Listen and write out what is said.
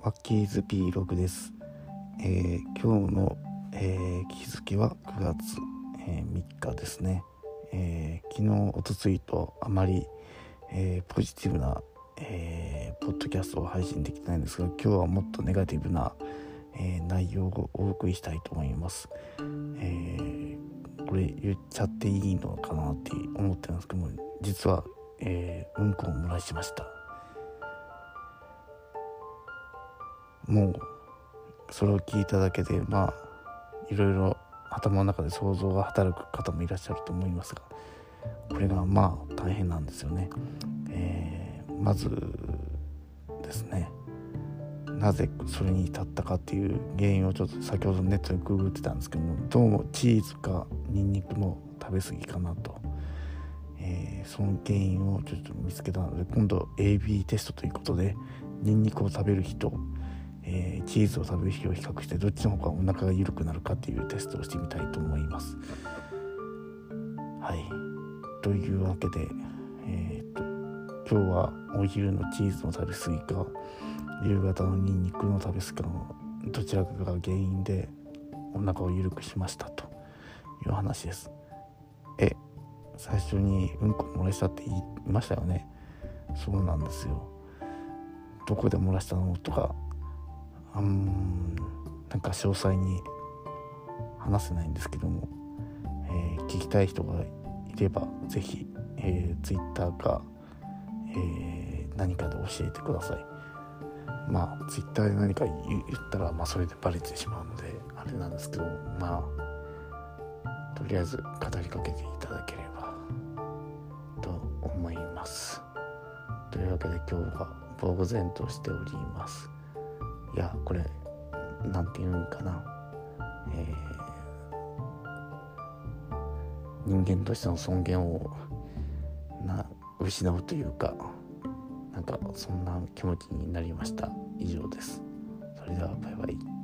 ワッキーズ P6 です、えー今日の、えー日付は9月、えー3日ですね、えー昨日おとついとあまり、えーポジティブな、えーポッドキャストを配信できてないんですが今日はもっとネガティブな、えー内容をお送りしたいと思います、えーこれ言っちゃっていいのかなって思ってるんですけども実は、えーうんこを漏らしました。もうそれを聞いただけでまあいろいろ頭の中で想像が働く方もいらっしゃると思いますがこれがまあ大変なんですよね。えーまずですねなぜそれに至ったかっていう原因をちょっと先ほどネットでググってたんですけどもどうもチーズかニンニクの食べ過ぎかなと、えーその原因をちょっと見つけたので今度 AB テストということでニンニクを食べる人えーチーズを食べる日を比較してどっちの方がお腹が緩くなるかっていうテストをしてみたいと思います。はいというわけで、えー、と今日はお昼のチーズの食べ過ぎか夕方のニンニクの食べ過ぎかのどちらかが原因でお腹を緩くしましたという話です。え最初にうんこ漏らしたって言いましたよね？そうなんですよどこで漏らしたの？とかうーんなんか詳細に話せないんですけども、えー聞きたい人がいればぜひ、えー、Twitter か、えー何かで教えてください。まあ Twitter で何か言言ったら、まあ、それでバレてしまうのであれなんですけどまあとりあえず語りかけていただければと思います。というわけで今日は呆然としております。いやこれ何て言うんかな、えー人間としての尊厳をな失うというかなんかそんな気持ちになりました。以上です。それではバイバイ。